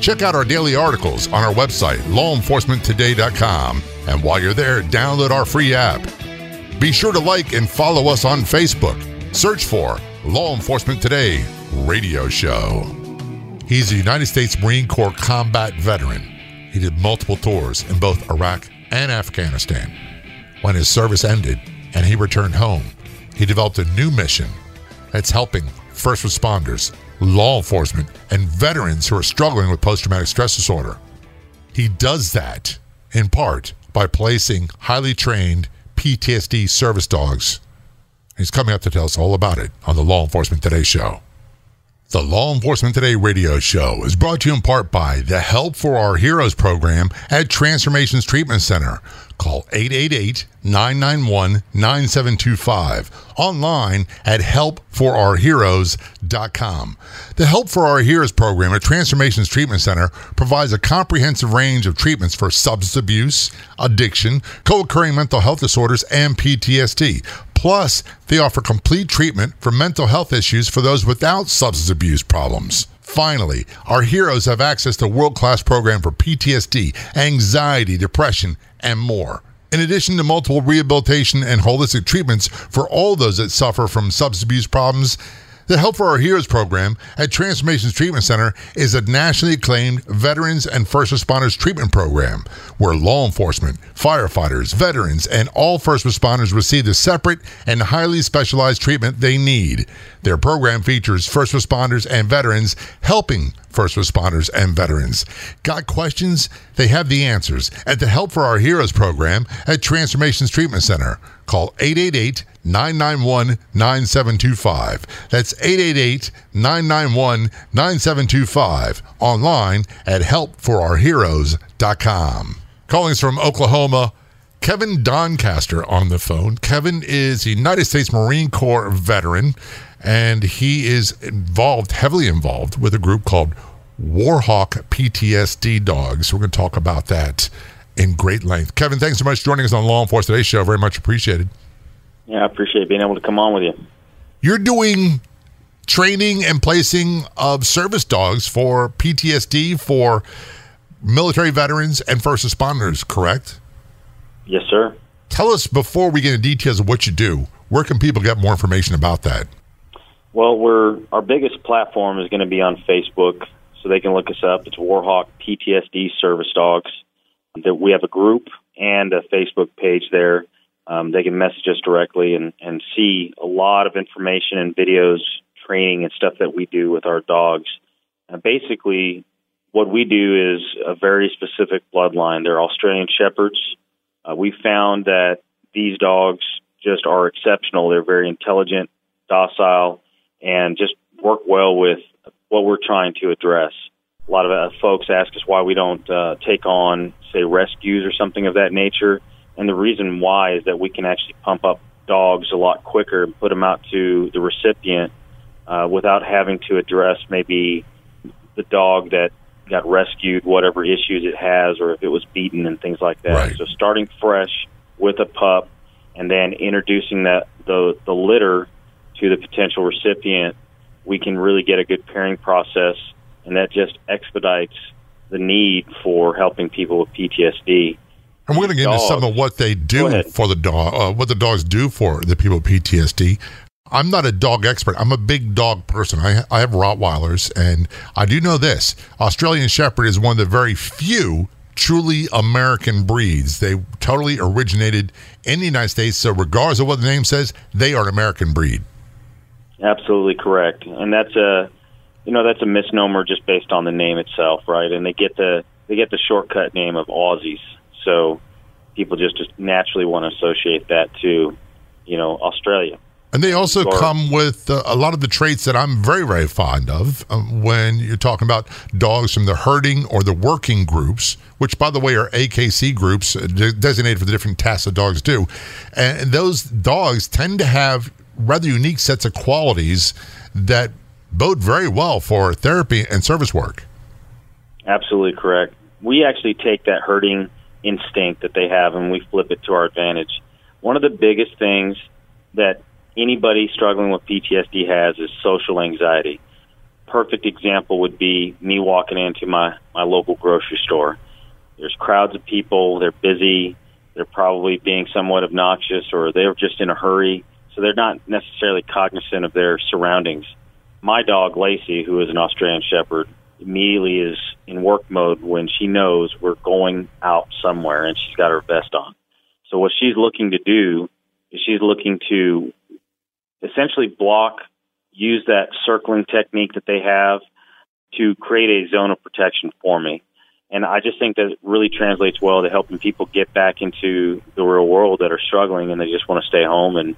Check out our daily articles on our website, lawenforcementtoday.com. And while you're there, download our free app. Be sure to like and follow us on Facebook. Search for Law Enforcement Today Radio Show. He's a United States Marine Corps combat veteran. He did multiple tours in both Iraq and Afghanistan. When his service ended and he returned home, he developed a new mission that's helping first responders, law enforcement, and veterans who are struggling with post traumatic stress disorder. He does that in part by placing highly trained PTSD service dogs. He's coming up to tell us all about it on the Law Enforcement Today show. The Law Enforcement Today radio show is brought to you in part by the Help for Our Heroes program at Transformations Treatment Center. Call 888 991 9725. Online at helpforourheroes.com. The Help for Our Heroes program at Transformations Treatment Center provides a comprehensive range of treatments for substance abuse, addiction, co occurring mental health disorders, and PTSD. Plus, they offer complete treatment for mental health issues for those without substance abuse problems. Finally, our heroes have access to world-class program for PTSD, anxiety, depression, and more. In addition to multiple rehabilitation and holistic treatments for all those that suffer from substance abuse problems, the Help for Our Heroes program at Transformations Treatment Center is a nationally acclaimed veterans and first responders treatment program where law enforcement, firefighters, veterans, and all first responders receive the separate and highly specialized treatment they need. Their program features first responders and veterans helping first responders and veterans. Got questions? They have the answers at the Help for Our Heroes program at Transformations Treatment Center. Call 888 991 9725. That's 888 991 9725. Online at helpforourheroes.com. Calling us from Oklahoma, Kevin Doncaster on the phone. Kevin is a United States Marine Corps veteran, and he is involved, heavily involved, with a group called Warhawk PTSD Dogs. We're going to talk about that in great length. Kevin, thanks so much for joining us on Law Enforcement Today show. Very much appreciated. Yeah, I appreciate being able to come on with you. You're doing training and placing of service dogs for PTSD for military veterans and first responders, correct? Yes, sir. Tell us before we get into details of what you do, where can people get more information about that? Well, we're our biggest platform is going to be on Facebook, so they can look us up. It's Warhawk PTSD Service Dogs. That we have a group and a Facebook page there. Um, they can message us directly and, and see a lot of information and videos, training, and stuff that we do with our dogs. And basically, what we do is a very specific bloodline. They're Australian Shepherds. Uh, we found that these dogs just are exceptional. They're very intelligent, docile, and just work well with what we're trying to address. A lot of uh, folks ask us why we don't uh, take on, say, rescues or something of that nature. And the reason why is that we can actually pump up dogs a lot quicker and put them out to the recipient uh, without having to address maybe the dog that got rescued, whatever issues it has, or if it was beaten and things like that. Right. So starting fresh with a pup and then introducing that the the litter to the potential recipient, we can really get a good pairing process, and that just expedites the need for helping people with PTSD. And we're going to get into some of what they do for the dog, uh, what the dogs do for the people with PTSD. I'm not a dog expert. I'm a big dog person. I, I have Rottweilers, and I do know this Australian Shepherd is one of the very few truly American breeds. They totally originated in the United States. So, regardless of what the name says, they are an American breed. Absolutely correct, and that's a you know that's a misnomer just based on the name itself, right? And they get the they get the shortcut name of Aussies, so people just just naturally want to associate that to you know Australia. And they also come with uh, a lot of the traits that I'm very, very fond of um, when you're talking about dogs from the herding or the working groups, which, by the way, are AKC groups uh, designated for the different tasks that dogs do. And those dogs tend to have rather unique sets of qualities that bode very well for therapy and service work. Absolutely correct. We actually take that herding instinct that they have and we flip it to our advantage. One of the biggest things that anybody struggling with PTSD has is social anxiety. Perfect example would be me walking into my, my local grocery store. There's crowds of people, they're busy, they're probably being somewhat obnoxious or they're just in a hurry, so they're not necessarily cognizant of their surroundings. My dog, Lacey, who is an Australian Shepherd, immediately is in work mode when she knows we're going out somewhere and she's got her vest on. So what she's looking to do is she's looking to essentially block, use that circling technique that they have to create a zone of protection for me. And I just think that really translates well to helping people get back into the real world that are struggling and they just want to stay home and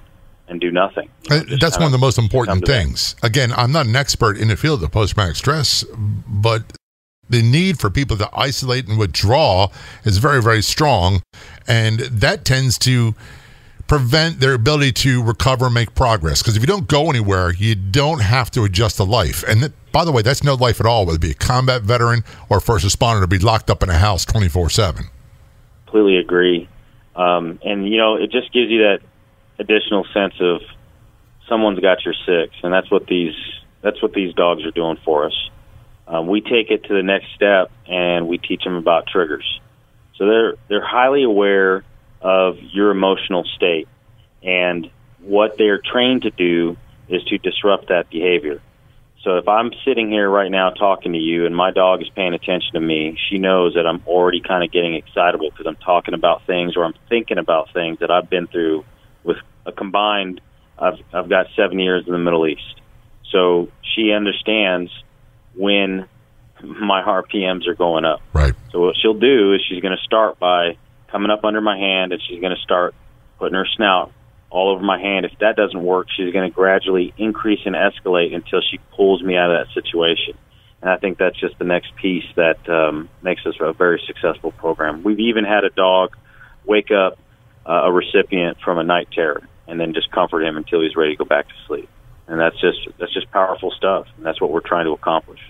and do nothing. You know, That's one of the most important things. Again, I'm not an expert in the field of post traumatic stress, but the need for people to isolate and withdraw is very, very strong. And that tends to prevent their ability to recover and make progress. Because if you don't go anywhere, you don't have to adjust to life. And by the way, that's no life at all, whether it be a combat veteran or first responder to be locked up in a house 24 7. Completely agree. Um, and, you know, it just gives you that additional sense of someone's got your six. And that's what these, that's what these dogs are doing for us. Um, we take it to the next step and we teach them about triggers. So they're, they're highly aware of your emotional state. And what they're trained to do is to disrupt that behavior. So if I'm sitting here right now talking to you and my dog is paying attention to me, she knows that I'm already kind of getting excitable because I'm talking about things or I'm thinking about things that I've been through with a combined I've I've got 7 years in the Middle East. So she understands when my RPMs are going up. Right. So what she'll do is she's going to start by coming up under my hand, and she's going to start putting her snout all over my hand. If that doesn't work, she's going to gradually increase and escalate until she pulls me out of that situation. And I think that's just the next piece that um, makes us a very successful program. We've even had a dog wake up uh, a recipient from a night terror and then just comfort him until he's ready to go back to sleep. And that's just that's just powerful stuff, and that's what we're trying to accomplish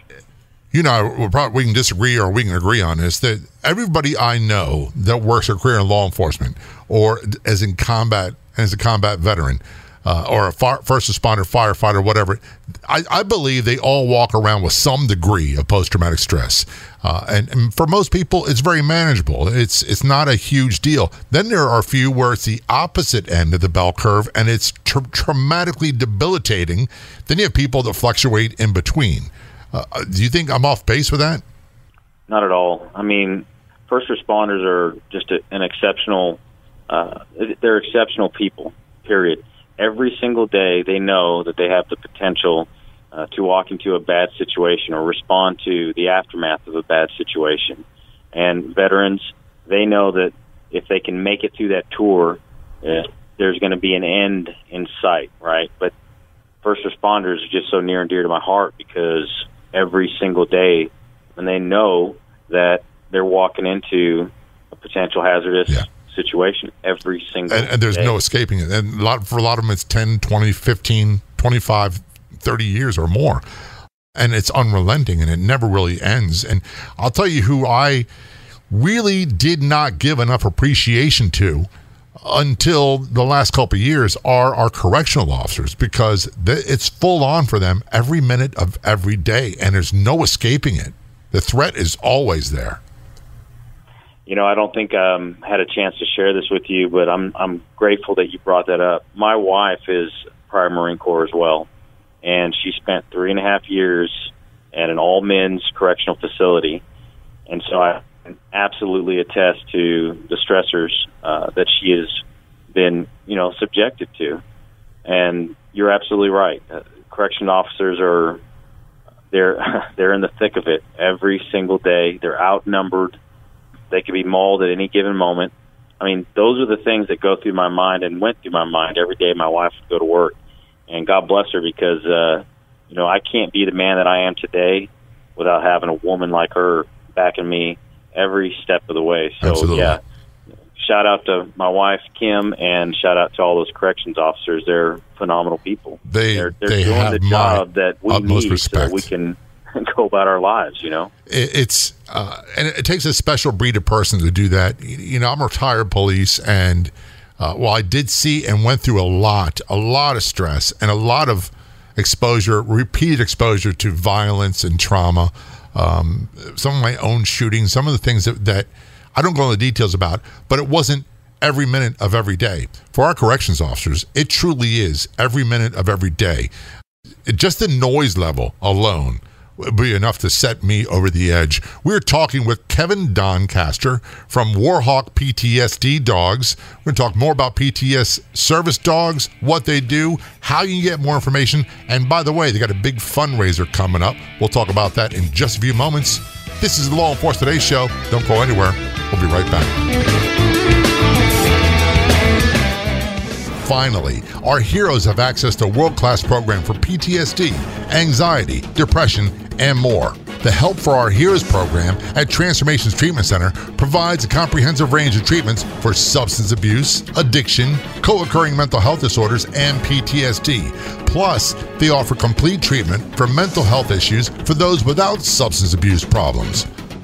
you know, we probably, we can disagree or we can agree on this that everybody I know that works a career in law enforcement or as in combat, as a combat veteran, uh, or a first responder, firefighter, whatever, I, I, believe they all walk around with some degree of post traumatic stress. Uh, and, and, for most people, it's very manageable. It's it's not a huge deal. Then there are a few where it's the opposite end of the bell curve, and it's tra- traumatically debilitating. Then you have people that fluctuate in between. Uh, do you think I'm off base with that? Not at all. I mean, first responders are just a, an exceptional. Uh, they're exceptional people. Period. Every single day, they know that they have the potential uh, to walk into a bad situation or respond to the aftermath of a bad situation. And veterans, they know that if they can make it through that tour, uh, there's going to be an end in sight, right? But first responders are just so near and dear to my heart because every single day and they know that they're walking into a potential hazardous yeah. situation every single and, and there's day. no escaping it and a lot for a lot of them it's 10 20 15 25 30 years or more and it's unrelenting and it never really ends and i'll tell you who i really did not give enough appreciation to until the last couple years are our correctional officers because it's full on for them every minute of every day and there's no escaping it. The threat is always there. You know, I don't think I um, had a chance to share this with you, but I'm I'm grateful that you brought that up. My wife is prior Marine Corps as well, and she spent three and a half years at an all men's correctional facility, and so I absolutely attest to the stressors uh, that she has been, you know, subjected to. And you're absolutely right. Uh, correction officers are they're they're in the thick of it every single day. They're outnumbered. They could be mauled at any given moment. I mean, those are the things that go through my mind and went through my mind every day my wife would go to work. and God bless her because uh, you know I can't be the man that I am today without having a woman like her backing me every step of the way. So Absolutely. yeah, shout out to my wife Kim, and shout out to all those corrections officers. They're phenomenal people. They they're, they're they doing have the job that we need respect. so that we can go about our lives. You know. it, it's uh, and it takes a special breed of person to do that. You know, I'm a retired police, and uh, well, I did see and went through a lot, a lot of stress and a lot of exposure, repeated exposure to violence and trauma. Um, some of my own shootings, some of the things that, that I don't go into details about, but it wasn't every minute of every day. For our corrections officers, it truly is every minute of every day. It- just the noise level alone be enough to set me over the edge. We're talking with Kevin Doncaster from Warhawk PTSD Dogs. We're going to talk more about PTS service dogs, what they do, how you can get more information. And by the way, they got a big fundraiser coming up. We'll talk about that in just a few moments. This is the Law Enforcement Today Show. Don't go anywhere. We'll be right back. Finally, our heroes have access to a world class program for PTSD, anxiety, depression, and more. The Help for Our Heroes program at Transformations Treatment Center provides a comprehensive range of treatments for substance abuse, addiction, co occurring mental health disorders, and PTSD. Plus, they offer complete treatment for mental health issues for those without substance abuse problems.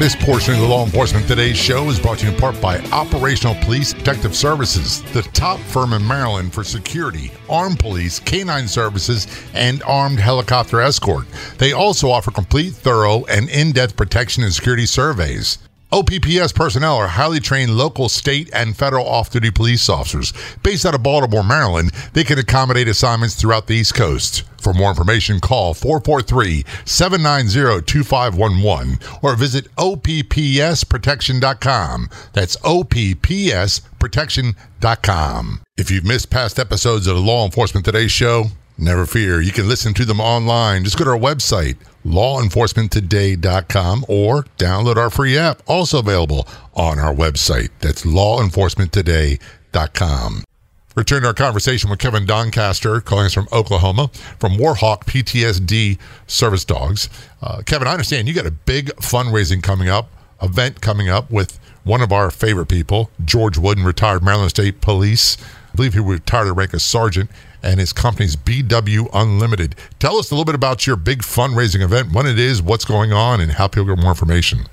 This portion of the Law Enforcement Today show is brought to you in part by Operational Police Protective Services, the top firm in Maryland for security, armed police, canine services, and armed helicopter escort. They also offer complete, thorough, and in depth protection and security surveys. OPPS personnel are highly trained local, state, and federal off duty police officers. Based out of Baltimore, Maryland, they can accommodate assignments throughout the East Coast. For more information, call 443 790 2511 or visit OPPSprotection.com. That's OPPSprotection.com. If you've missed past episodes of the Law Enforcement Today show, never fear. You can listen to them online. Just go to our website, lawenforcementtoday.com, or download our free app, also available on our website. That's lawenforcementtoday.com. Return to our conversation with Kevin Doncaster, calling us from Oklahoma, from Warhawk PTSD Service Dogs. Uh, Kevin, I understand you got a big fundraising coming up, event coming up with one of our favorite people, George Wooden, retired Maryland State Police. I believe he retired to rank as sergeant, and his company's BW Unlimited. Tell us a little bit about your big fundraising event, when it is, what's going on, and how people get more information.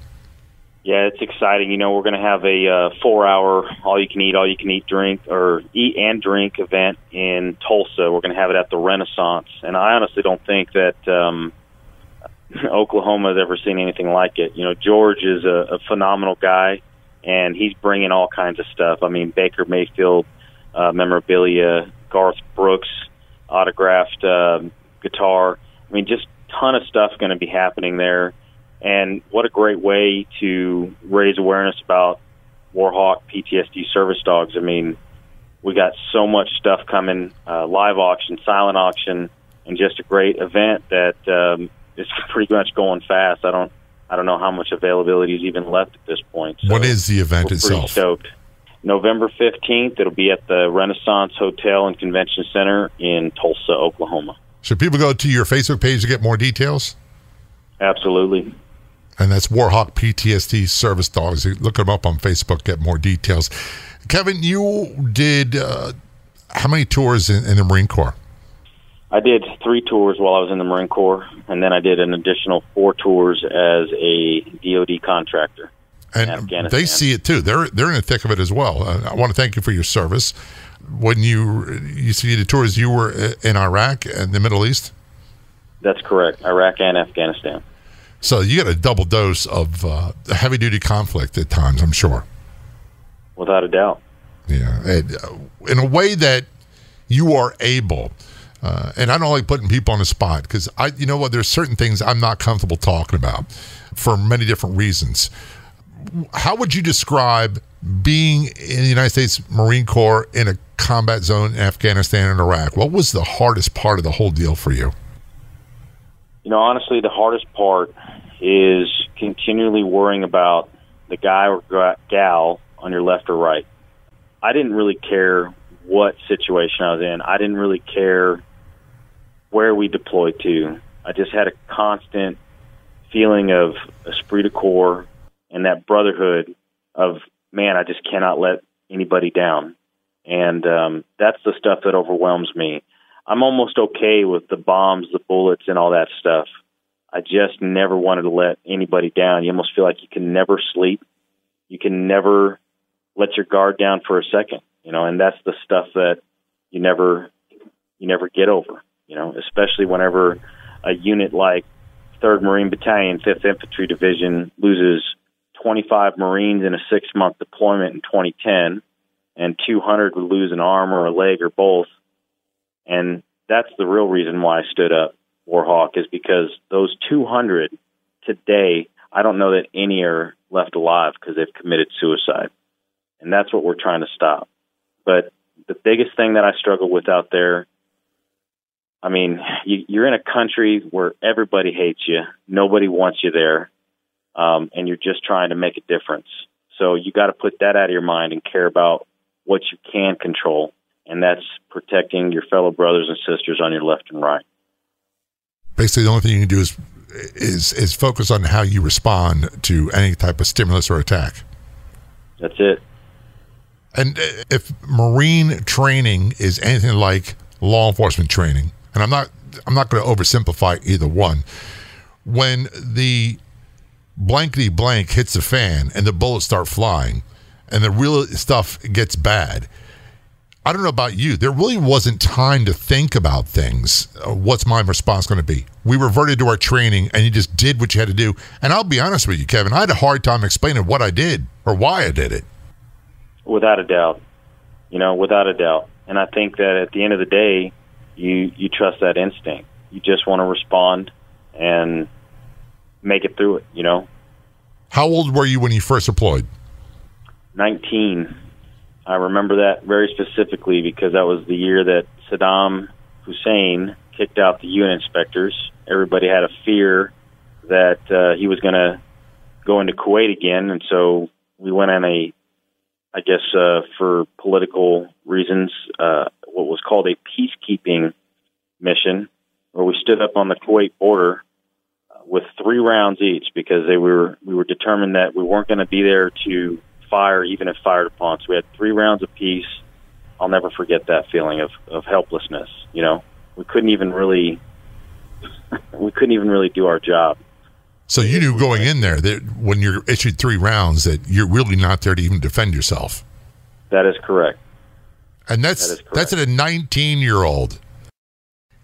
Yeah, it's exciting. You know, we're going to have a uh, four-hour all-you-can-eat, all-you-can-eat drink or eat and drink event in Tulsa. We're going to have it at the Renaissance, and I honestly don't think that um, Oklahoma has ever seen anything like it. You know, George is a, a phenomenal guy, and he's bringing all kinds of stuff. I mean, Baker Mayfield uh, memorabilia, Garth Brooks autographed uh, guitar. I mean, just ton of stuff going to be happening there and what a great way to raise awareness about Warhawk PTSD service dogs. I mean, we got so much stuff coming, uh, live auction, silent auction, and just a great event that um, is pretty much going fast. I don't, I don't know how much availability is even left at this point. So what is the event itself? stoked. November fifteenth, it'll be at the Renaissance Hotel and Convention Center in Tulsa, Oklahoma. Should people go to your Facebook page to get more details? Absolutely. and that's Warhawk PTSD Service Dogs. Look them up on Facebook, get more details. Kevin, you did uh, how many tours in, in the Marine Corps? I did three tours while I was in the Marine Corps, and then I did an additional four tours as a DoD contractor. And they see it too. They're they're in the thick of it as well. Uh, I want to thank you for your service. when you you see the tours, you were in Iraq and the Middle East. That's correct, Iraq and Afghanistan. So you get a double dose of uh, heavy duty conflict at times, I'm sure. Without a doubt. Yeah, and, uh, in a way that you are able. Uh, and I don't like putting people on the spot because I, you know what, there's certain things I'm not comfortable talking about for many different reasons. How would you describe being in the United States Marine Corps in a combat zone in Afghanistan and Iraq? What was the hardest part of the whole deal for you? You know, honestly, the hardest part is continually worrying about the guy or gal on your left or right. I didn't really care what situation I was in. I didn't really care where we deployed to. I just had a constant feeling of esprit de corps and that brotherhood of man, I just cannot let anybody down. And um, that's the stuff that overwhelms me. I'm almost okay with the bombs, the bullets, and all that stuff. I just never wanted to let anybody down. You almost feel like you can never sleep. You can never let your guard down for a second, you know, and that's the stuff that you never you never get over, you know, especially whenever a unit like 3rd Marine Battalion, 5th Infantry Division loses 25 Marines in a 6-month deployment in 2010 and 200 would lose an arm or a leg or both. And that's the real reason why I stood up Warhawk is because those 200 today, I don't know that any are left alive because they've committed suicide. And that's what we're trying to stop. But the biggest thing that I struggle with out there, I mean, you, you're in a country where everybody hates you, nobody wants you there, um, and you're just trying to make a difference. So you got to put that out of your mind and care about what you can control, and that's protecting your fellow brothers and sisters on your left and right basically the only thing you can do is is is focus on how you respond to any type of stimulus or attack. That's it. And if marine training is anything like law enforcement training, and I'm not I'm not going to oversimplify either one, when the blankety blank hits the fan and the bullets start flying and the real stuff gets bad, I don't know about you. There really wasn't time to think about things. Uh, what's my response going to be? We reverted to our training and you just did what you had to do. And I'll be honest with you, Kevin, I had a hard time explaining what I did or why I did it. Without a doubt. You know, without a doubt. And I think that at the end of the day, you you trust that instinct. You just want to respond and make it through it, you know. How old were you when you first deployed? 19. I remember that very specifically because that was the year that Saddam Hussein kicked out the UN inspectors. Everybody had a fear that uh, he was going to go into Kuwait again, and so we went on a, I guess, uh, for political reasons, uh, what was called a peacekeeping mission, where we stood up on the Kuwait border with three rounds each because they were we were determined that we weren't going to be there to fire, even if fired upon. So we had three rounds apiece. I'll never forget that feeling of, of helplessness. You know, we couldn't even really, we couldn't even really do our job. So you knew going in there that when you're issued three rounds that you're really not there to even defend yourself. That is correct. And that's that correct. that's at a 19 year old.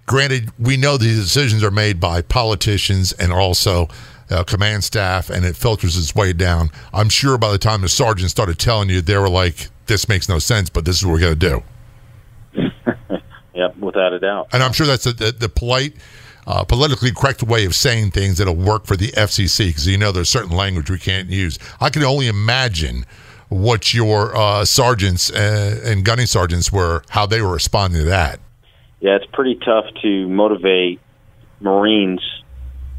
Granted, we know these decisions are made by politicians and also uh, command staff and it filters its way down. I'm sure by the time the sergeant started telling you, they were like, this makes no sense, but this is what we're going to do. yep, without a doubt. And I'm sure that's the, the, the polite, uh, politically correct way of saying things that'll work for the FCC because you know there's certain language we can't use. I can only imagine what your uh, sergeants uh, and gunnery sergeants were, how they were responding to that. Yeah, it's pretty tough to motivate Marines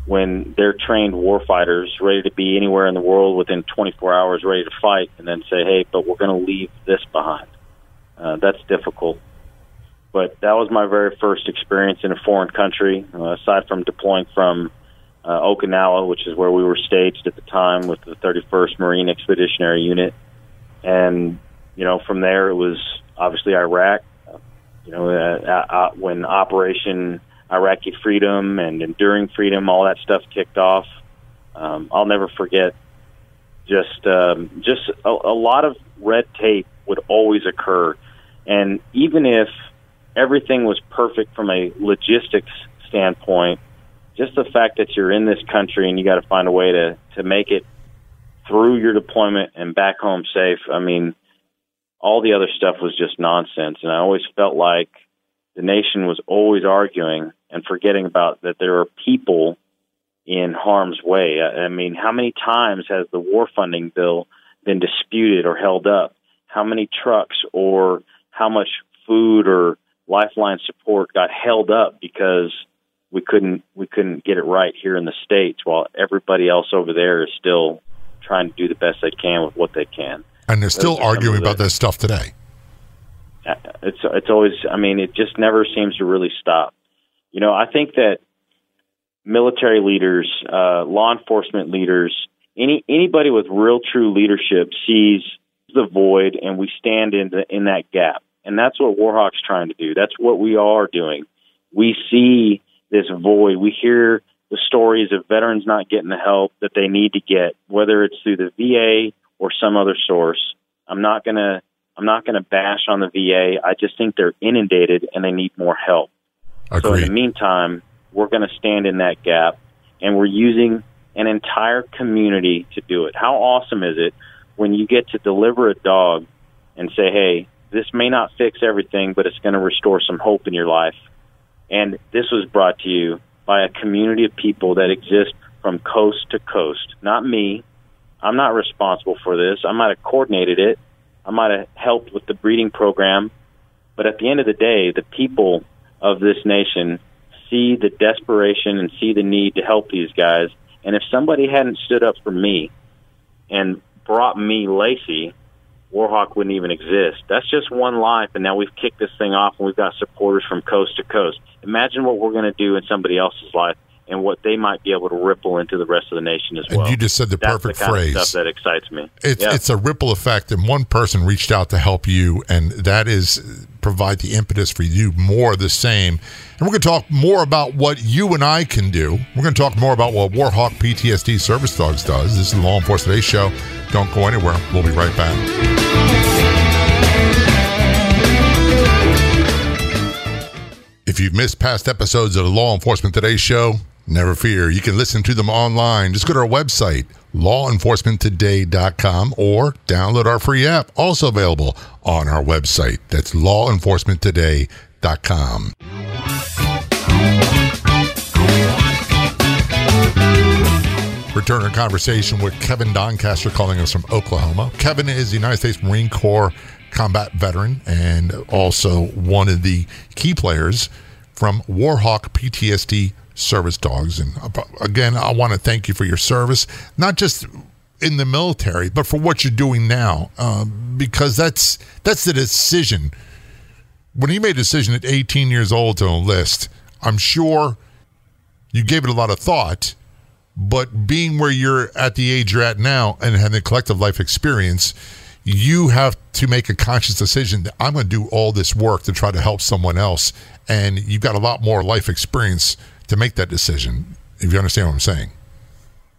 when they're trained warfighters ready to be anywhere in the world within 24 hours, ready to fight, and then say, "Hey, but we're going to leave this behind." Uh, that's difficult. But that was my very first experience in a foreign country, uh, aside from deploying from uh, Okinawa, which is where we were staged at the time with the 31st Marine Expeditionary Unit, and you know from there it was obviously Iraq. You know, uh, uh, when Operation Iraqi freedom and enduring freedom, all that stuff kicked off. Um, I'll never forget. Just um, just a, a lot of red tape would always occur. And even if everything was perfect from a logistics standpoint, just the fact that you're in this country and you got to find a way to to make it through your deployment and back home safe. I mean, all the other stuff was just nonsense, and I always felt like the nation was always arguing and forgetting about that there are people in harm's way. I mean, how many times has the war funding bill been disputed or held up? How many trucks or how much food or lifeline support got held up because we couldn't we couldn't get it right here in the states while everybody else over there is still trying to do the best they can with what they can. And they're still arguing about this stuff today. Uh, it's it's always I mean it just never seems to really stop. You know, I think that military leaders, uh, law enforcement leaders, any anybody with real true leadership sees the void and we stand in the, in that gap. And that's what Warhawk's trying to do. That's what we are doing. We see this void. We hear the stories of veterans not getting the help that they need to get, whether it's through the VA or some other source. I'm not going to I'm not going to bash on the VA. I just think they're inundated and they need more help. Agreed. So in the meantime, we're going to stand in that gap and we're using an entire community to do it. How awesome is it when you get to deliver a dog and say, "Hey, this may not fix everything, but it's going to restore some hope in your life." And this was brought to you by a community of people that exist from coast to coast. Not me. I'm not responsible for this. I might have coordinated it. I might have helped with the breeding program. But at the end of the day, the people of this nation see the desperation and see the need to help these guys. And if somebody hadn't stood up for me and brought me Lacey, Warhawk wouldn't even exist. That's just one life, and now we've kicked this thing off, and we've got supporters from coast to coast. Imagine what we're going to do in somebody else's life, and what they might be able to ripple into the rest of the nation as well. And you just said the That's perfect the kind phrase. Of stuff that excites me. It's Yeah. it's a ripple effect, and one person reached out to help you, and that is provide the impetus for you more of the same. And we're going to talk more about what you and I can do. We're going to talk more about what Warhawk PTSD Service Dogs does. This is the Law Enforcement Today show. Don't go anywhere. We'll be right back. If you've missed past episodes of the Law Enforcement Today show, never fear. You can listen to them online. Just go to our website, lawenforcementtoday.com, or download our free app, also available on our website. That's lawenforcementtoday.com. Return our conversation with Kevin Doncaster calling us from Oklahoma. Kevin is the United States Marine Corps combat veteran and also one of the key players from Warhawk PTSD service dogs. And uh, again, I want to thank you for your service, not just in the military, but for what you're doing now, uh, because that's that's the decision. When you made a decision at 18 years old to enlist, I'm sure you gave it a lot of thought. But being where you're at the age you're at now and having a collective life experience, you have to make a conscious decision that I'm going to do all this work to try to help someone else. And you've got a lot more life experience to make that decision, if you understand what I'm saying.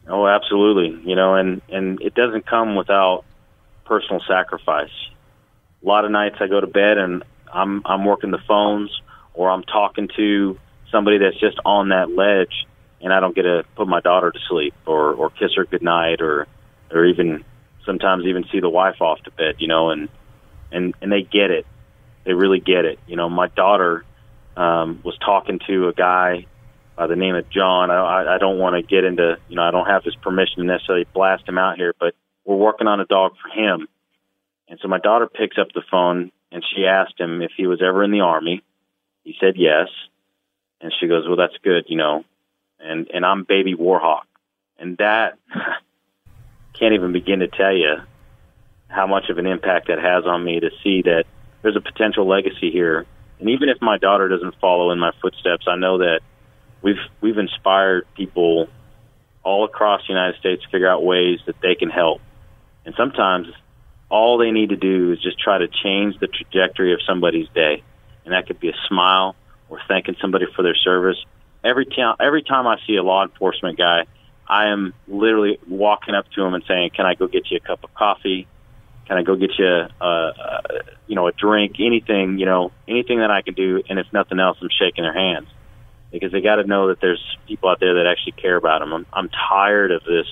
Oh, absolutely. You know, and and it doesn't come without personal sacrifice. A lot of nights I go to bed and I'm I'm working the phones or I'm talking to somebody that's just on that ledge and I don't get to put my daughter to sleep or or kiss her goodnight or or even sometimes even see the wife off to bed, you know, and and and they get it. They really get it. You know, my daughter um was talking to a guy by the name of John. I, I don't want to get into, you know, I don't have his permission to necessarily blast him out here, but we're working on a dog for him. And so my daughter picks up the phone and she asked him if he was ever in the army. He said yes. And she goes, "Well, that's good, you know." And and I'm baby Warhawk. And that can't even begin to tell you how much of an impact that has on me to see that there's a potential legacy here. And even if my daughter doesn't follow in my footsteps, I know that we've we've inspired people all across the United States to figure out ways that they can help. And sometimes all they need to do is just try to change the trajectory of somebody's day. And that could be a smile or thanking somebody for their service. Every time every time I see a law enforcement guy, I am literally walking up to him and saying, "Can I go get you a cup of coffee? Can I go get you a, a you know a drink, anything you know, anything that I can do, and if nothing else, I'm shaking their hands because they got to know that there's people out there that actually care about them. I'm, I'm tired of this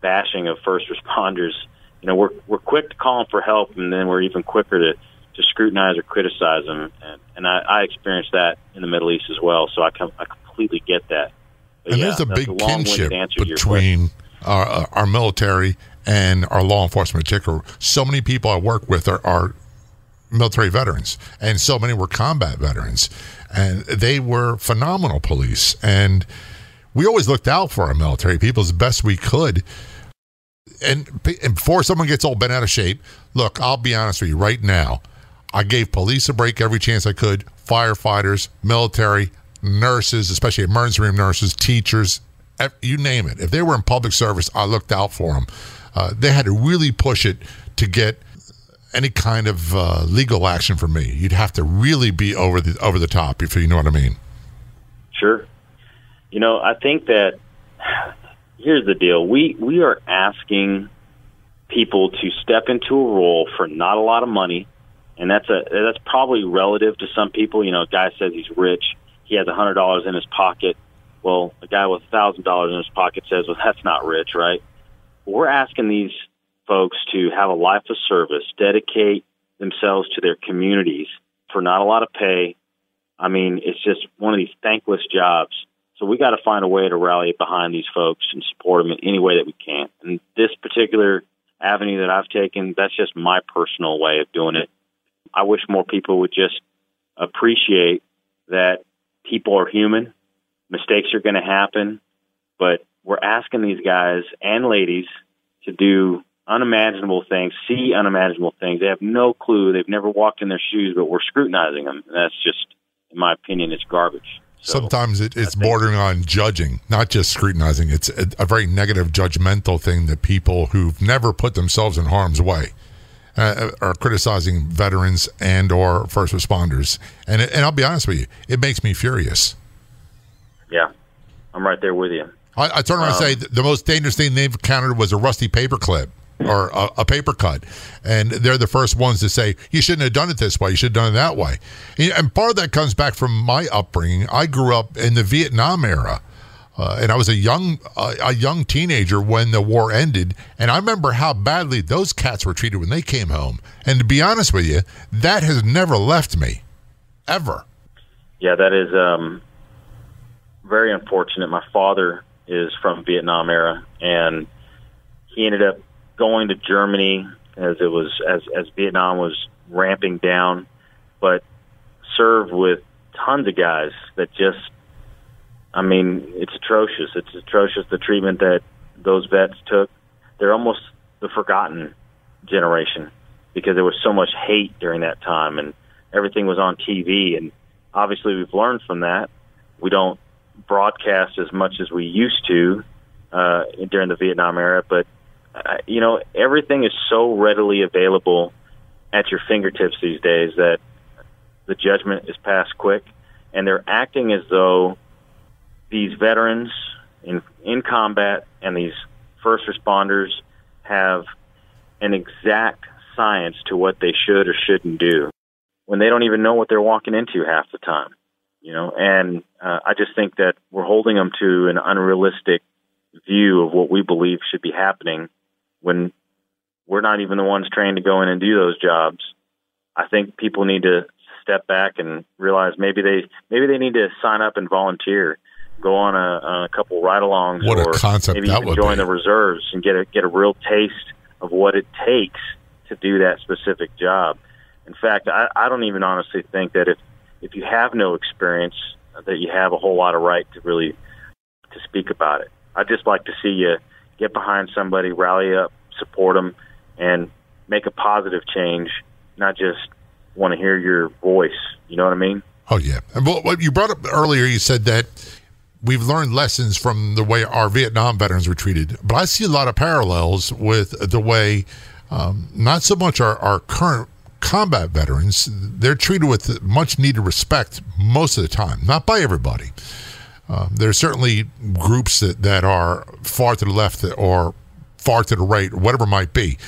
bashing of first responders. You know, we're we're quick to call them for help, and then we're even quicker to to scrutinize or criticize them. And, and I, I experienced that in the Middle East as well, so I com- I completely get that. But and yeah, there's a big kinship between our, uh, our military and our law enforcement in particular. So many people I work with are, are military veterans, and so many were combat veterans, and they were phenomenal police. And we always looked out for our military people as best we could. And, and before someone gets all bent out of shape, look, I'll be honest with you right now. I gave police a break every chance I could, firefighters, military, nurses, especially emergency room nurses, teachers, you name it. If they were in public service, I looked out for them. Uh, they had to really push it to get any kind of uh, legal action for me. You'd have to really be over the over the top, if you know what I mean. Sure. You know, I think that here's the deal. We we are asking people to step into a role for not a lot of money, and that's a that's probably relative to some people. You know, a guy says he's rich, he has a hundred dollars in his pocket. Well, a guy with a thousand dollars in his pocket says, "Well, that's not rich, right?" We're asking these folks to have a life of service, dedicate themselves to their communities for not a lot of pay. I mean, it's just one of these thankless jobs. So we got to find a way to rally behind these folks and support them in any way that we can. And this particular avenue that I've taken, that's just my personal way of doing it. I wish more people would just appreciate that people are human, mistakes are going to happen, but we're asking these guys and ladies to do unimaginable things, see unimaginable things. They have no clue. They've never walked in their shoes, but we're scrutinizing them. And that's just, in my opinion, it's garbage. So Sometimes it, it's bordering on judging, not just scrutinizing. It's a, a, very negative, judgmental thing that people who've never put themselves in harm's way uh, are criticizing veterans and or first responders. And it, and I'll be honest with you, it makes me furious. Yeah, I'm right there with you. I, I turn around um, and say the most dangerous thing they've encountered was a rusty paper clip or a, a, paper cut. And they're the first ones to say, you shouldn't have done it this way. You should have done it that way. And part of that comes back from my upbringing. I grew up in the Vietnam era. Uh, and I was a young uh, a young teenager when the war ended, and I remember how badly those cats were treated when they came home. And to be honest with you, that has never left me, ever. Yeah, that is um, very unfortunate. My father is from Vietnam era, and he ended up going to Germany as it was as as Vietnam was ramping down, but served with tons of guys that just I mean, it's atrocious. It's atrocious the treatment that those vets took. They're almost the forgotten generation because there was so much hate during that time and everything was on TV and obviously we've learned from that. We don't broadcast as much as we used to uh, during the Vietnam era, but you know, everything is so readily available at your fingertips these days that the judgment is passed quick, and they're acting as though these veterans in in combat and these first responders have an exact science to what they should or shouldn't do when they don't even know what they're walking into half the time you know? And uh, i just think that we're holding them to an unrealistic view of what we believe should be happening when we're not even the ones trained to go in and do those jobs. I think people need to step back and realize maybe they maybe they need to sign up and volunteer, go on a, a couple ride-alongs, what or a concept maybe that even join be. the reserves and get a get a real taste of what it takes to do that specific job. In fact, I, I don't even honestly think that if if you have no experience, that you have a whole lot of right to really to speak about it. I'd just like to see you get behind somebody, rally up, support them, and make a positive change, not just want to hear your voice. You know what I mean? Oh yeah. And what you brought up earlier, you said that we've learned lessons from the way our Vietnam veterans were treated, but I see a lot of parallels with the way um, not so much our, our current combat veterans they're treated with much needed respect most of the time, not by everybody. Um, there are certainly groups that, that are far to the left or far to the right, or whatever it might be.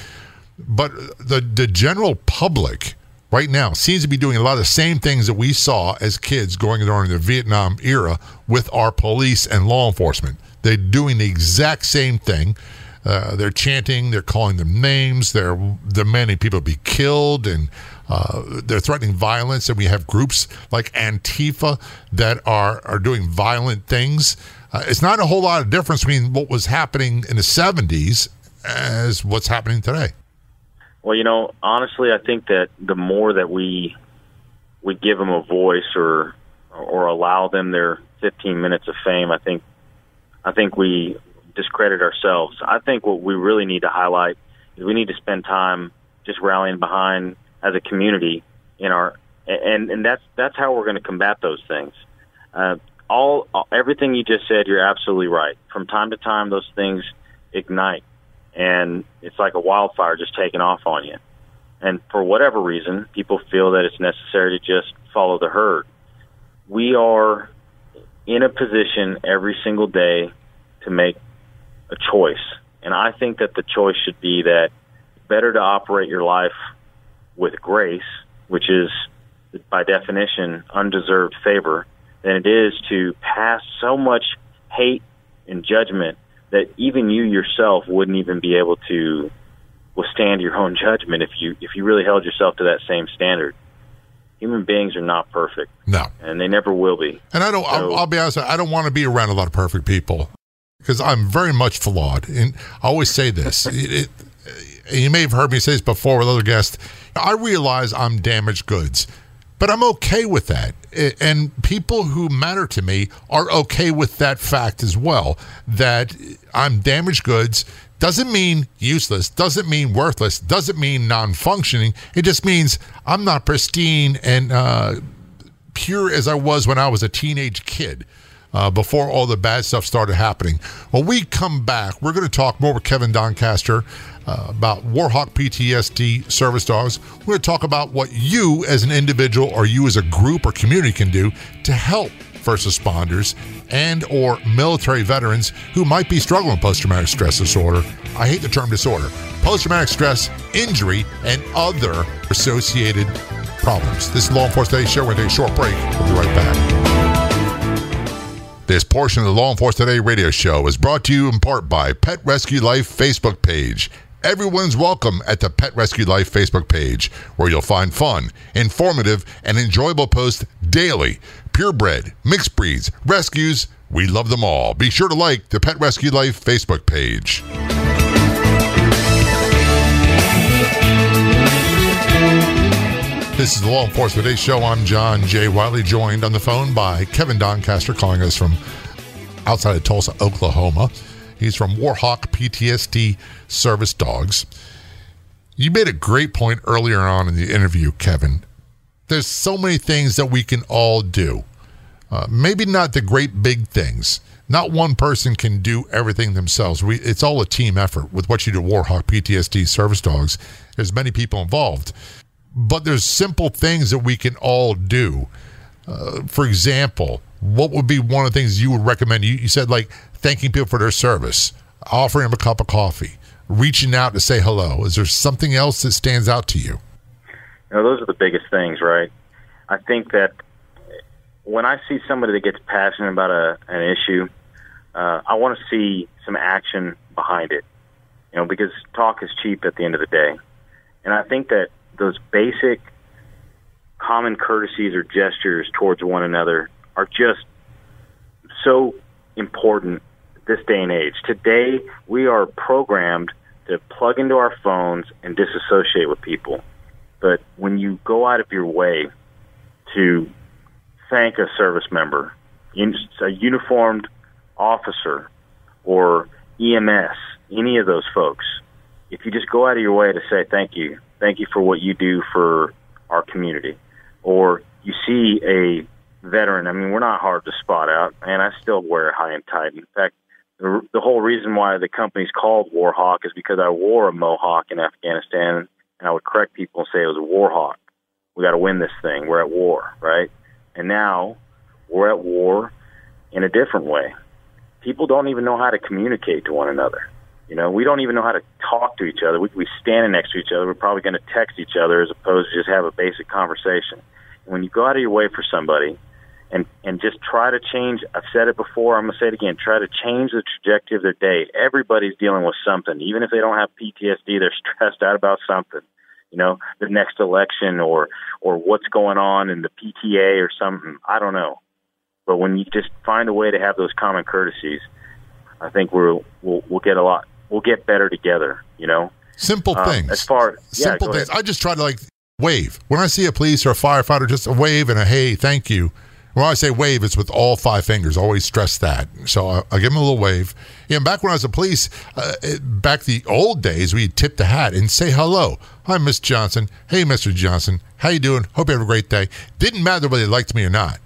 but the the general public right now seems to be doing a lot of the same things that we saw as kids going during the Vietnam era with our police and law enforcement. They're doing the exact same thing. Uh, they're chanting, they're calling them names, they're demanding people be killed, and uh, they're threatening violence. And we have groups like Antifa that are, are doing violent things. Uh, it's not a whole lot of difference between what was happening in the 70s as what's happening today. Well, you know, honestly, I think that the more that we we give them a voice or or allow them their 15 minutes of fame, I think I think we discredit ourselves. I think what we really need to highlight is we need to spend time just rallying behind as a community in our and and that's that's how we're going to combat those things. Uh, all everything you just said, you're absolutely right. From time to time, those things ignite, and it's like a wildfire just taking off on you. And for whatever reason, people feel that it's necessary to just follow the herd. We are in a position every single day to make a choice. And I think that the choice should be that better to operate your life with grace, which is by definition undeserved favor, than it is to pass so much hate and judgment that even you yourself wouldn't even be able to withstand your own judgment if you if you really held yourself to that same standard. Human beings are not perfect. No, and they never will be. And I don't. So, I'll, I'll be honest. I don't want to be around a lot of perfect people because I'm very much flawed. And I always say this. it, it, you may have heard me say this before with other guests. I realize I'm damaged goods, but I'm okay with that. And people who matter to me are okay with that fact as well. That I'm damaged goods doesn't mean useless, doesn't mean worthless, doesn't mean non functioning. It just means I'm not pristine and uh, pure as I was when I was a teenage kid uh, before all the bad stuff started happening. When we come back, we're going to talk more with Kevin Doncaster uh, about Warhawk PTSD service dogs. We're going to talk about what you as an individual or you as a group or community can do to help first responders and or military veterans who might be struggling with post-traumatic stress disorder. I hate the term disorder. Post-traumatic stress, injury, and other associated problems. This is Law Enforcement Today Show. We're going to take a short break. We'll be right back. This portion of the Law Enforcement Today radio show is brought to you in part by Pet Rescue Life Facebook page. Everyone's welcome at the Pet Rescue Life Facebook page, where you'll find fun, informative, and enjoyable posts daily. Purebred, mixed breeds, rescues, we love them all. Be sure to like the Pet Rescue Life Facebook page. This is the Law Enforcement Today Show. I'm John J. Wiley, joined on the phone by Kevin Doncaster, calling us from outside of Tulsa, Oklahoma. He's from Warhawk PTSD Service Dogs. You made a great point earlier on in the interview, Kevin. There's so many things that we can all do. Uh, maybe not the great big things. Not one person can do everything themselves. We, it's all a team effort with what you do, Warhawk PTSD Service Dogs. There's many people involved but there's simple things that we can all do. Uh, for example, what would be one of the things you would recommend? You, you said like thanking people for their service, offering them a cup of coffee, reaching out to say hello. Is there something else that stands out to you? You know, those are the biggest things, right? I think that when I see somebody that gets passionate about a, an issue, uh, I want to see some action behind it. You know, because talk is cheap at the end of the day, and I think that those basic common courtesies or gestures towards one another are just so important this day and age. Today, we are programmed to plug into our phones and disassociate with people. But when you go out of your way to thank a service member, a uniformed officer, or EMS, any of those folks, if you just go out of your way to say thank you, thank you for what you do for our community. Or you see a veteran. I mean, we're not hard to spot out, and I still wear high and tight. In fact, the, the whole reason why the company's called Warhawk is because I wore a mohawk in Afghanistan, and I would correct people and say it was a Warhawk. We got to win this thing. We're at war, right? And now we're at war in a different way. People don't even know how to communicate to one another. You know, we don't even know how to talk to each other. We could be standing next to each other. We're probably going to text each other as opposed to just have a basic conversation. When you go out of your way for somebody and and just try to change. I've said it before. I'm gonna say it again. Try to change the trajectory of their day. Everybody's dealing with something, even if they don't have PTSD. They're stressed out about something. You know, the next election or or what's going on in the PTA or something. I don't know. But when you just find a way to have those common courtesies, I think we'll we'll, we'll get a lot. We'll get better together. You know, simple um, things. As far yeah, simple things. I just try to like wave when I see a police or a firefighter. Just a wave and a hey, thank you. When I say wave, it's with all five fingers. Always stress that. So I, I give them a little wave. Yeah, back when I was a police, uh, it, back the old days, we'd tip the hat and say hello. Hi, Miss Johnson. Hey, Mr. Johnson. How you doing? Hope you have a great day. Didn't matter whether they liked me or not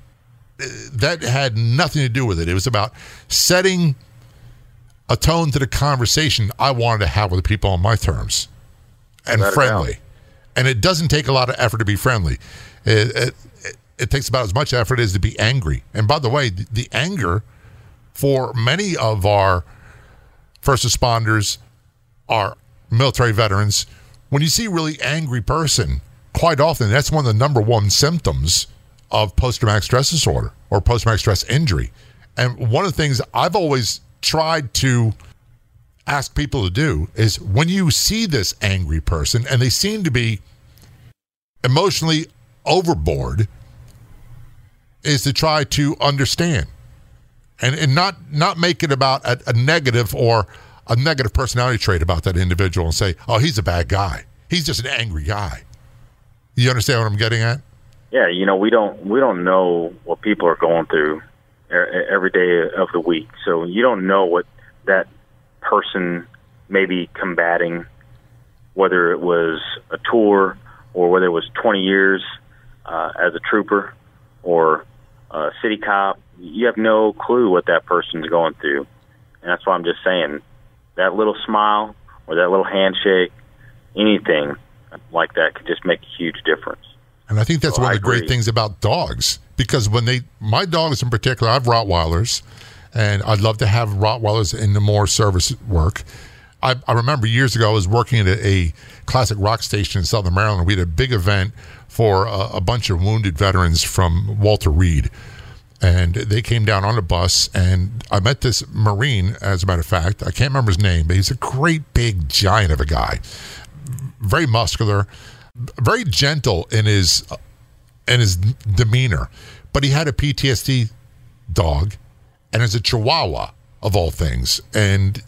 that had nothing to do with it. It was about setting a tone to the conversation I wanted to have with the people on my terms and friendly. And it doesn't take a lot of effort to be friendly. It, it, it, takes about as much effort as to be angry. And by the way, the, the anger for many of our first responders, our military veterans, when you see a really angry person, quite often that's one of the number one symptoms of post traumatic stress disorder or post traumatic stress injury. And one of the things I've always tried to ask people to do is when you see this angry person and they seem to be emotionally overboard, is to try to understand and, and not not make it about a, a negative or a negative personality trait about that individual and say, oh, he's a bad guy. He's just an angry guy. You understand what I'm getting at? yeah, you know, we don't we don't know what people are going through every day of the week. So you don't know what that person may be combating, whether it was a tour or whether it was 20 years uh, as a trooper or a city cop. You have no clue what that person's going through, and that's why I'm just saying that little smile or that little handshake, anything like that could just make a huge difference. And I think that's oh, one of the great things about dogs because when they, my dogs in particular, I have Rottweilers, and I'd love to have Rottweilers in the more service work. I, I remember years ago I was working at a, a, classic rock station in Southern Maryland. We had a big event for a, a bunch of wounded veterans from Walter Reed and they came down on a bus and i met this marine as a matter of fact i can't remember his name but he's a great big giant of a guy very muscular very gentle in his in his demeanor, but he had a PTSD dog, and as a Chihuahua of all things, and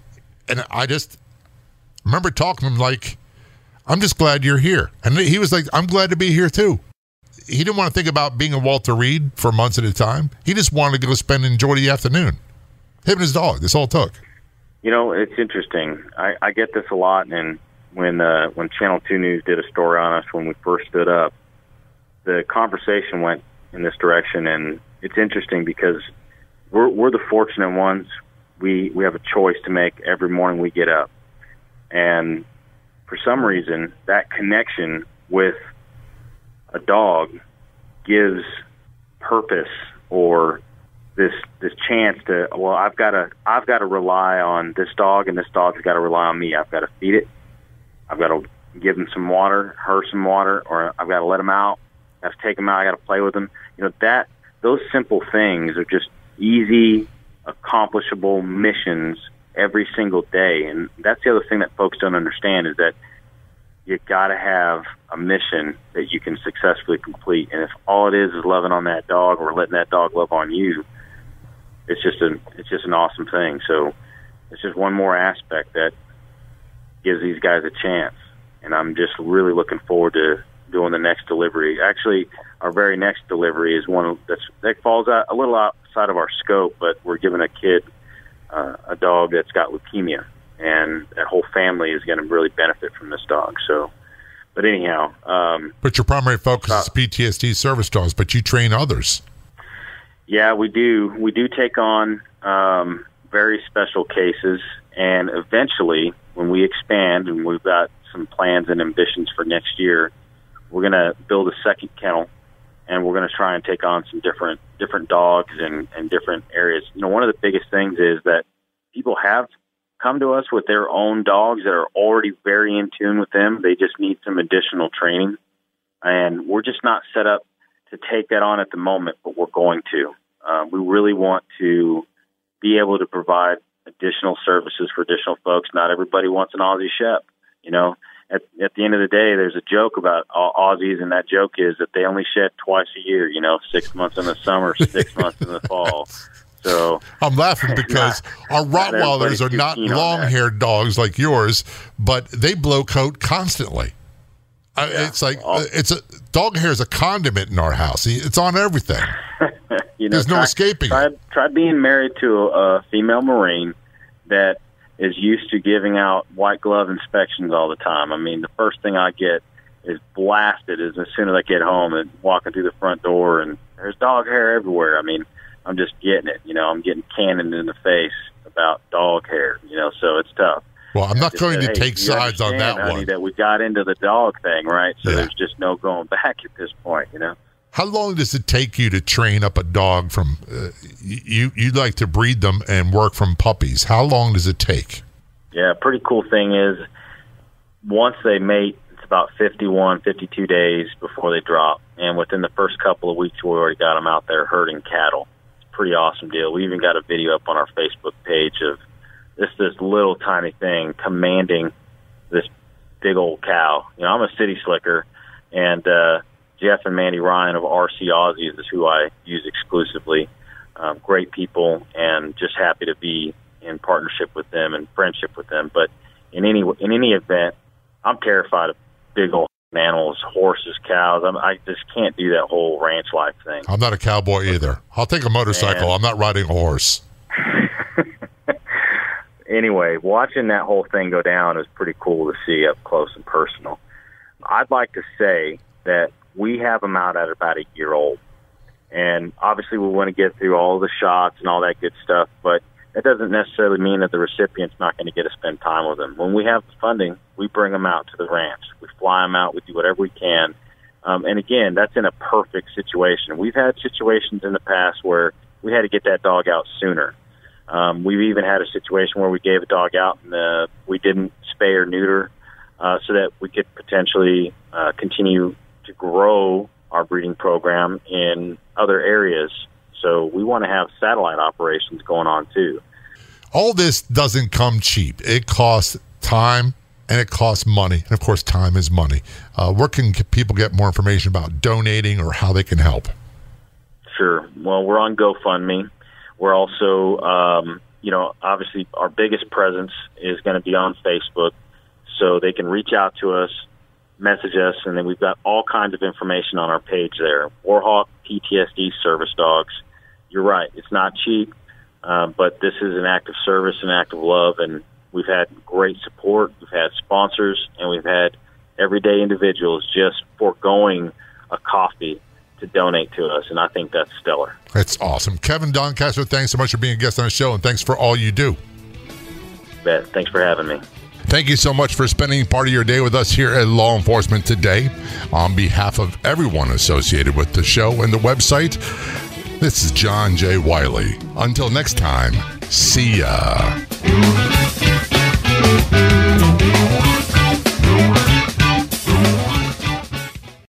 and I just remember talking to him like, "I'm just glad you're here," and he was like, "I'm glad to be here too." He didn't want to think about being a Walter Reed for months at a time. He just wanted to go spend and enjoy the afternoon. Him and his dog. This all took. You know, it's interesting. I, I get this a lot, and when uh, when Channel Two News did a story on us when we first stood up, the conversation went in this direction, and it's interesting because we're we're the fortunate ones. We we have a choice to make every morning we get up, and for some reason that connection with a dog gives purpose or this this chance to well I've got to I've got to rely on this dog and this dog's got to rely on me. I've got to feed it. I've got to give them some water, her some water, or I've got to let them out. I have to take them out. I got to play with them. You know that those simple things are just easy, accomplishable missions every single day. And that's the other thing that folks don't understand is that you got to have a mission that you can successfully complete. And if all it is is loving on that dog or letting that dog love on you, it's just an it's just an awesome thing. So it's just one more aspect that gives these guys a chance. And I'm just really looking forward to doing the next delivery. Actually, our very next delivery is one that's that falls out a little outside of our scope, but we're giving a kid uh, a dog that's got leukemia, and that whole family is going to really benefit from this dog. So, but anyhow, um, but your primary focus uh, is PTSD service dogs, but you train others. Yeah, we do. We do take on um, very special cases, and eventually when we expand and we've got some plans and ambitions for next year, we're going to build a second kennel and we're going to try and take on some different different dogs and, and different areas. You know, one of the biggest things is that people have come to us with their own dogs that are already very in tune with them. They just need some additional training. And we're just not set up to take that on at the moment, but we're going to. Uh, we really want to be able to provide additional services for additional folks. Not everybody wants an Aussie Shep. You know, at, at the end of the day, there's a joke about Aussies, and that joke is that they only shed twice a year. You know, six months in the summer, six months in the fall. So I'm laughing because not, our Rottweilers are not long-haired dogs like yours, but they blow coat constantly. Yeah. It's like uh, it's a dog hair is a condiment in our house. It's on everything. you know, There's no try, escaping. Try, it. try being married to a female Marine that is used to giving out white glove inspections all the time. I mean, the first thing I get is blasted as, as soon as I get home and walking through the front door, and there's dog hair everywhere. I mean, I'm just getting it. You know, I'm getting cannoned in the face about dog hair. You know, so it's tough. Well, I'm not going said, to hey, take sides on that honey, one. That we got into the dog thing, right? So yeah. there's just no going back at this point. You know. How long does it take you to train up a dog from uh, you? You like to breed them and work from puppies. How long does it take? Yeah, pretty cool thing is once they mate, it's about 51, 52 days before they drop, and within the first couple of weeks, we already got them out there herding cattle. It's a pretty awesome deal. We even got a video up on our Facebook page of this this little tiny thing commanding this big old cow. You know, I'm a city slicker, and uh, Jeff and Mandy Ryan of RC Aussies is who I use exclusively. Um, great people, and just happy to be in partnership with them and friendship with them. But in any in any event, I'm terrified of big old animals, horses, cows. I'm, I just can't do that whole ranch life thing. I'm not a cowboy either. I'll take a motorcycle. And, I'm not riding a horse. anyway, watching that whole thing go down is pretty cool to see up close and personal. I'd like to say that we have them out at about a year old. And obviously, we want to get through all the shots and all that good stuff, but that doesn't necessarily mean that the recipient's not going to get to spend time with them. When we have the funding, we bring them out to the ranch. We fly them out. We do whatever we can. Um, and again, that's in a perfect situation. We've had situations in the past where we had to get that dog out sooner. Um, we've even had a situation where we gave a dog out and uh, we didn't spay or neuter uh, so that we could potentially uh, continue to grow our breeding program in other areas. So we want to have satellite operations going on too. All this doesn't come cheap. It costs time and it costs money. And of course, time is money. Uh, where can people get more information about donating or how they can help? Sure. Well, we're on GoFundMe. We're also, um, you know, obviously our biggest presence is going to be on Facebook. So they can reach out to us, message us, and then we've got all kinds of information on our page there. Warhawk PTSD service dogs. You're right. It's not cheap, uh, but this is an act of service, an act of love, and we've had great support. We've had sponsors, and we've had everyday individuals just foregoing a coffee to donate to us, and I think that's stellar. That's awesome. Kevin Doncaster, thanks so much for being a guest on the show, and thanks for all you do. Bet. Thanks for having me. Thank you so much for spending part of your day with us here at Law Enforcement Today. On behalf of everyone associated with the show and the website, this is John J. Wiley. Until next time, see ya.